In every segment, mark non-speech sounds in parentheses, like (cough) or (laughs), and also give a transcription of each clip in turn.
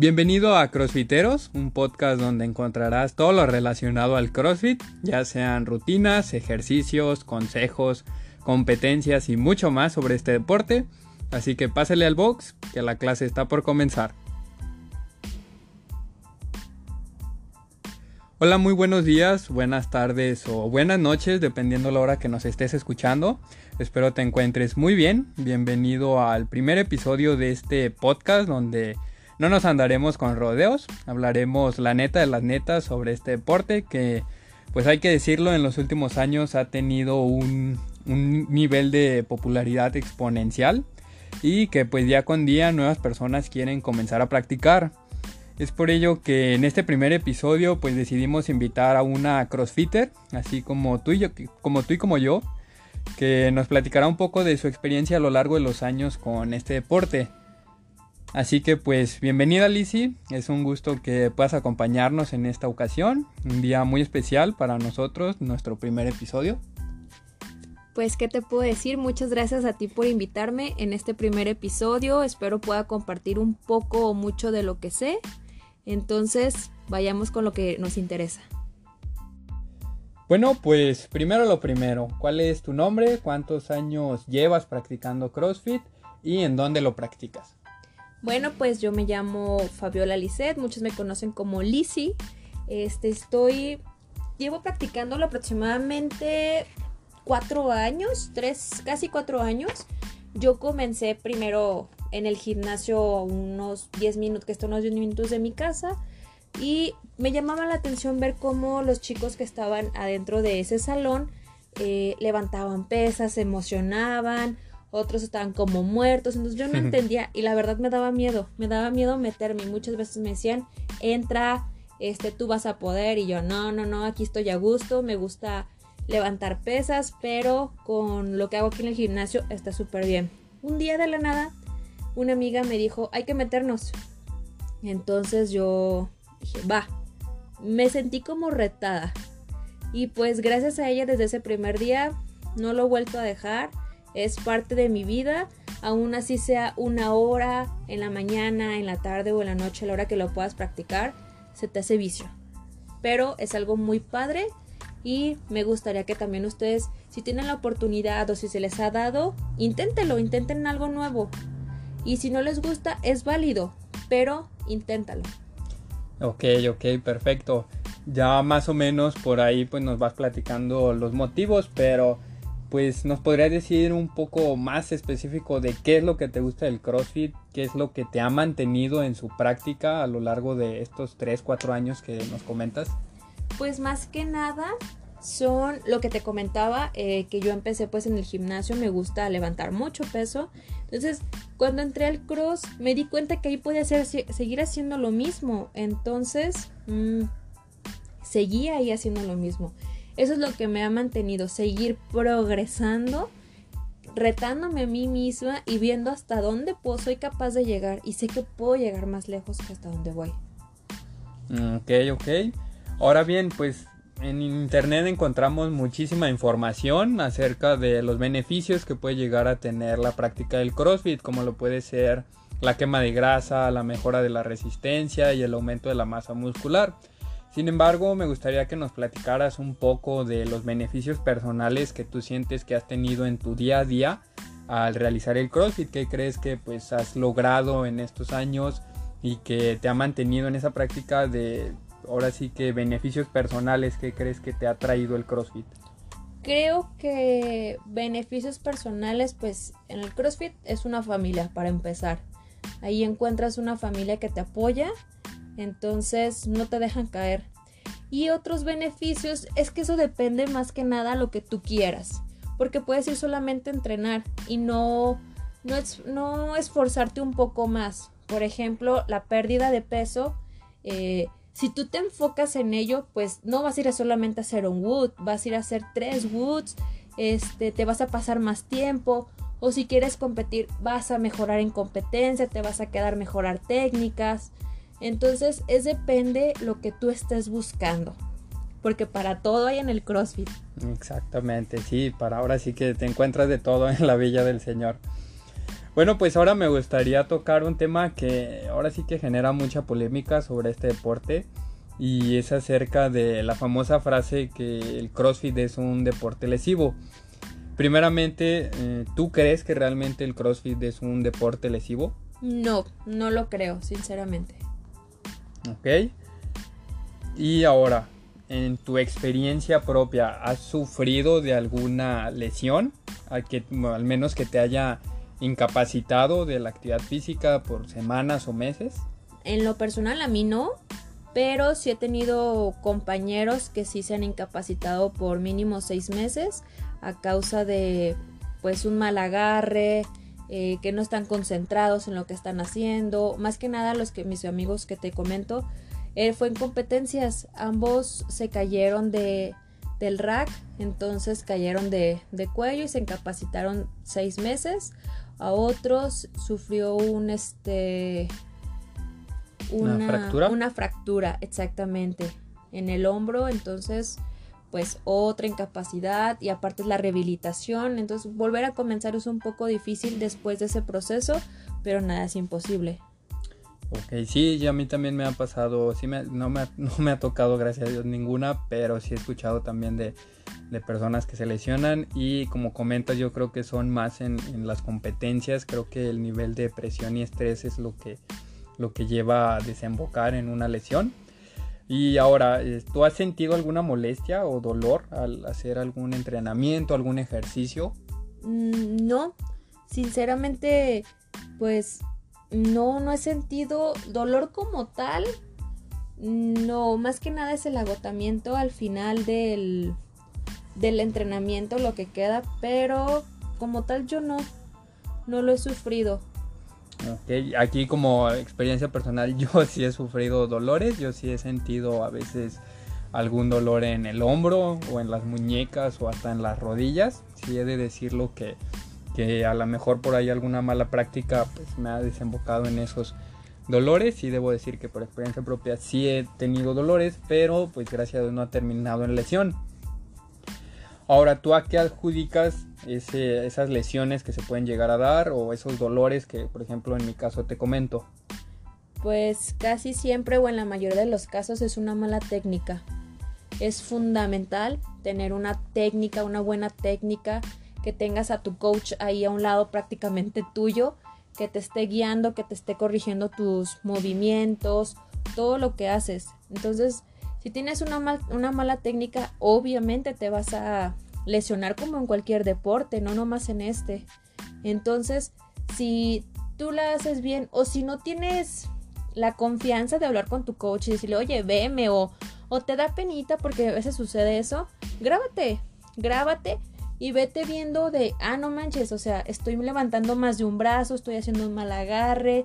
Bienvenido a CrossFiteros, un podcast donde encontrarás todo lo relacionado al CrossFit, ya sean rutinas, ejercicios, consejos, competencias y mucho más sobre este deporte. Así que pásale al box, que la clase está por comenzar. Hola, muy buenos días, buenas tardes o buenas noches, dependiendo la hora que nos estés escuchando. Espero te encuentres muy bien. Bienvenido al primer episodio de este podcast donde no nos andaremos con rodeos. Hablaremos la neta de las netas sobre este deporte que, pues hay que decirlo, en los últimos años ha tenido un, un nivel de popularidad exponencial y que pues día con día nuevas personas quieren comenzar a practicar. Es por ello que en este primer episodio pues decidimos invitar a una crossfitter, así como tú y, yo, como tú y como yo, que nos platicará un poco de su experiencia a lo largo de los años con este deporte. Así que pues bienvenida Lizzie, es un gusto que puedas acompañarnos en esta ocasión, un día muy especial para nosotros, nuestro primer episodio. Pues, ¿qué te puedo decir? Muchas gracias a ti por invitarme en este primer episodio. Espero pueda compartir un poco o mucho de lo que sé entonces, vayamos con lo que nos interesa. Bueno, pues primero lo primero, ¿cuál es tu nombre? ¿Cuántos años llevas practicando CrossFit? ¿Y en dónde lo practicas? Bueno, pues yo me llamo Fabiola Lisset, muchos me conocen como Lizzy. Este, estoy, llevo practicándolo aproximadamente cuatro años, tres, casi cuatro años. Yo comencé primero en el gimnasio unos 10 minutos, que están unos 10 minutos de mi casa. Y me llamaba la atención ver cómo los chicos que estaban adentro de ese salón eh, levantaban pesas, se emocionaban, otros estaban como muertos, entonces yo no (laughs) entendía y la verdad me daba miedo, me daba miedo meterme. Muchas veces me decían, entra, este, tú vas a poder y yo, no, no, no, aquí estoy a gusto, me gusta levantar pesas, pero con lo que hago aquí en el gimnasio está súper bien. Un día de la nada una amiga me dijo, hay que meternos. Entonces yo dije, va. Me sentí como retada. Y pues gracias a ella desde ese primer día no lo he vuelto a dejar. Es parte de mi vida. Aún así sea una hora en la mañana, en la tarde o en la noche, a la hora que lo puedas practicar, se te hace vicio. Pero es algo muy padre y me gustaría que también ustedes, si tienen la oportunidad o si se les ha dado, inténtenlo, intenten algo nuevo. Y si no les gusta, es válido, pero inténtalo. Ok, ok, perfecto. Ya más o menos por ahí pues nos vas platicando los motivos, pero pues nos podrías decir un poco más específico de qué es lo que te gusta del CrossFit, qué es lo que te ha mantenido en su práctica a lo largo de estos 3, 4 años que nos comentas. Pues más que nada son lo que te comentaba, eh, que yo empecé pues en el gimnasio, me gusta levantar mucho peso. Entonces, cuando entré al cross, me di cuenta que ahí podía hacer, seguir haciendo lo mismo. Entonces, mmm, seguía ahí haciendo lo mismo. Eso es lo que me ha mantenido, seguir progresando, retándome a mí misma y viendo hasta dónde puedo, soy capaz de llegar. Y sé que puedo llegar más lejos que hasta donde voy. Ok, ok. Ahora bien, pues en internet encontramos muchísima información acerca de los beneficios que puede llegar a tener la práctica del CrossFit, como lo puede ser la quema de grasa, la mejora de la resistencia y el aumento de la masa muscular. Sin embargo, me gustaría que nos platicaras un poco de los beneficios personales que tú sientes que has tenido en tu día a día al realizar el CrossFit, qué crees que pues has logrado en estos años y que te ha mantenido en esa práctica de ahora sí que beneficios personales que crees que te ha traído el CrossFit? Creo que beneficios personales, pues en el CrossFit es una familia para empezar. Ahí encuentras una familia que te apoya, entonces no te dejan caer. Y otros beneficios es que eso depende más que nada lo que tú quieras, porque puedes ir solamente a entrenar y no, no, no esforzarte un poco más. Por ejemplo, la pérdida de peso. Eh, si tú te enfocas en ello, pues no vas a ir a solamente hacer un wood, vas a ir a hacer tres woods, este, te vas a pasar más tiempo, o si quieres competir, vas a mejorar en competencia, te vas a quedar mejorar técnicas. Entonces, es depende lo que tú estés buscando. Porque para todo hay en el CrossFit. Exactamente, sí, para ahora sí que te encuentras de todo en la Villa del Señor. Bueno, pues ahora me gustaría tocar un tema que ahora sí que genera mucha polémica sobre este deporte y es acerca de la famosa frase que el CrossFit es un deporte lesivo. Primeramente, eh, ¿tú crees que realmente el CrossFit es un deporte lesivo? No, no lo creo, sinceramente. Ok. Y ahora, en tu experiencia propia, ¿has sufrido de alguna lesión? que, al menos que te haya incapacitado de la actividad física por semanas o meses? En lo personal a mí no, pero sí he tenido compañeros que sí se han incapacitado por mínimo seis meses a causa de pues un mal agarre, eh, que no están concentrados en lo que están haciendo, más que nada los que mis amigos que te comento, él fue en competencias, ambos se cayeron de, del rack, entonces cayeron de, de cuello y se incapacitaron seis meses. A otros sufrió un este una, fractura. Una fractura, exactamente, en el hombro, entonces pues otra incapacidad y aparte la rehabilitación, entonces volver a comenzar es un poco difícil después de ese proceso, pero nada es imposible. Ok, sí, a mí también me ha pasado, sí no, me, (laughs) no, me, ha tocado, gracias a Dios, ninguna, pero sí he escuchado también de, de personas que se lesionan y como comentas, yo creo que son más en, en, las competencias, creo que el nivel de presión y estrés es lo que, lo que lleva a desembocar en una lesión. Y ahora, eh, ¿tú has sentido alguna molestia o dolor al hacer algún entrenamiento, algún ejercicio? Mm, no, sinceramente, pues no, no he sentido dolor como tal. No, más que nada es el agotamiento al final del, del entrenamiento, lo que queda, pero como tal yo no, no lo he sufrido. Ok, aquí como experiencia personal (laughs) yo sí he sufrido dolores, yo sí he sentido a veces algún dolor en el hombro o en las muñecas o hasta en las rodillas. Sí he de decirlo que, que a lo mejor por ahí alguna mala práctica pues me ha desembocado en esos dolores y debo decir que por experiencia propia sí he tenido dolores, pero pues gracias a Dios no ha terminado en lesión. Ahora, ¿tú a qué adjudicas esas lesiones que se pueden llegar a dar o esos dolores que, por ejemplo, en mi caso te comento? Pues casi siempre o en la mayoría de los casos es una mala técnica. Es fundamental tener una técnica, una buena técnica, que tengas a tu coach ahí a un lado prácticamente (laughs) tuyo, que te esté guiando, que te esté corrigiendo tus movimientos, todo lo que haces. Entonces, si tienes una, una mala técnica, obviamente te vas a lesionar como en cualquier deporte, no nomás en este. Entonces, si tú la haces bien o si no tienes la confianza de hablar con tu coach y decirle, oye, veme o, o te da penita porque a veces sucede eso, grábate, grábate y vete viendo de, ah, no manches, o sea, estoy levantando más de un brazo, estoy haciendo un mal agarre,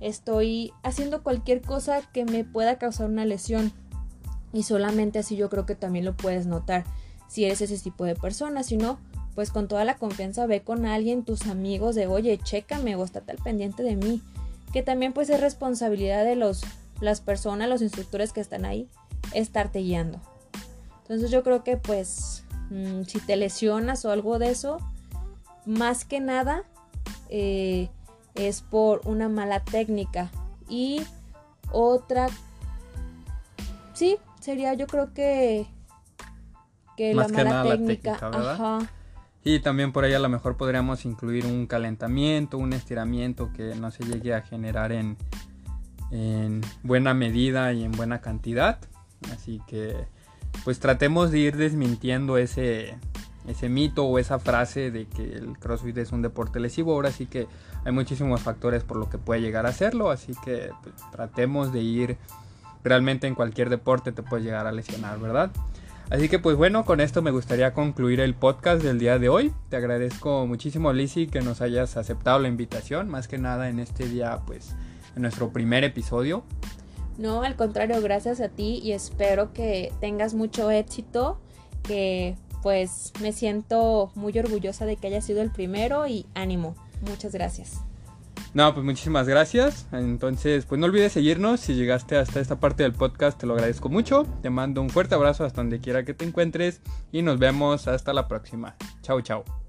estoy haciendo cualquier cosa que me pueda causar una lesión. Y solamente así yo creo que también lo puedes notar si eres ese tipo de persona. Si no, pues con toda la confianza ve con alguien, tus amigos, de oye, chécame o estate al pendiente de mí. Que también pues es responsabilidad de los, las personas, los instructores que están ahí, estarte guiando. Entonces yo creo que pues mm, si te lesionas o algo de eso, más que nada eh, es por una mala técnica. Y otra, sí, sería yo creo que que la mala técnica, Ajá. Y también por ahí a lo mejor podríamos incluir un calentamiento, un estiramiento que no se llegue a generar en, en buena medida y en buena cantidad. Así que pues tratemos de ir desmintiendo ese, ese mito o esa frase de que el CrossFit es un deporte lesivo. Ahora sí que hay muchísimos factores por lo que puede llegar a hacerlo. Así que pues, tratemos de ir realmente en cualquier deporte te puede llegar a lesionar, ¿verdad? Así que pues bueno, con esto me gustaría concluir el podcast del día de hoy. Te agradezco muchísimo Lizzy que nos hayas aceptado la invitación, más que nada en este día pues en nuestro primer episodio. No, al contrario, gracias a ti y espero que tengas mucho éxito, que pues me siento muy orgullosa de que haya sido el primero y ánimo. Muchas gracias. No, pues muchísimas gracias. Entonces, pues no olvides seguirnos. Si llegaste hasta esta parte del podcast, te lo agradezco mucho. Te mando un fuerte abrazo hasta donde quiera que te encuentres y nos vemos hasta la próxima. Chao, chao.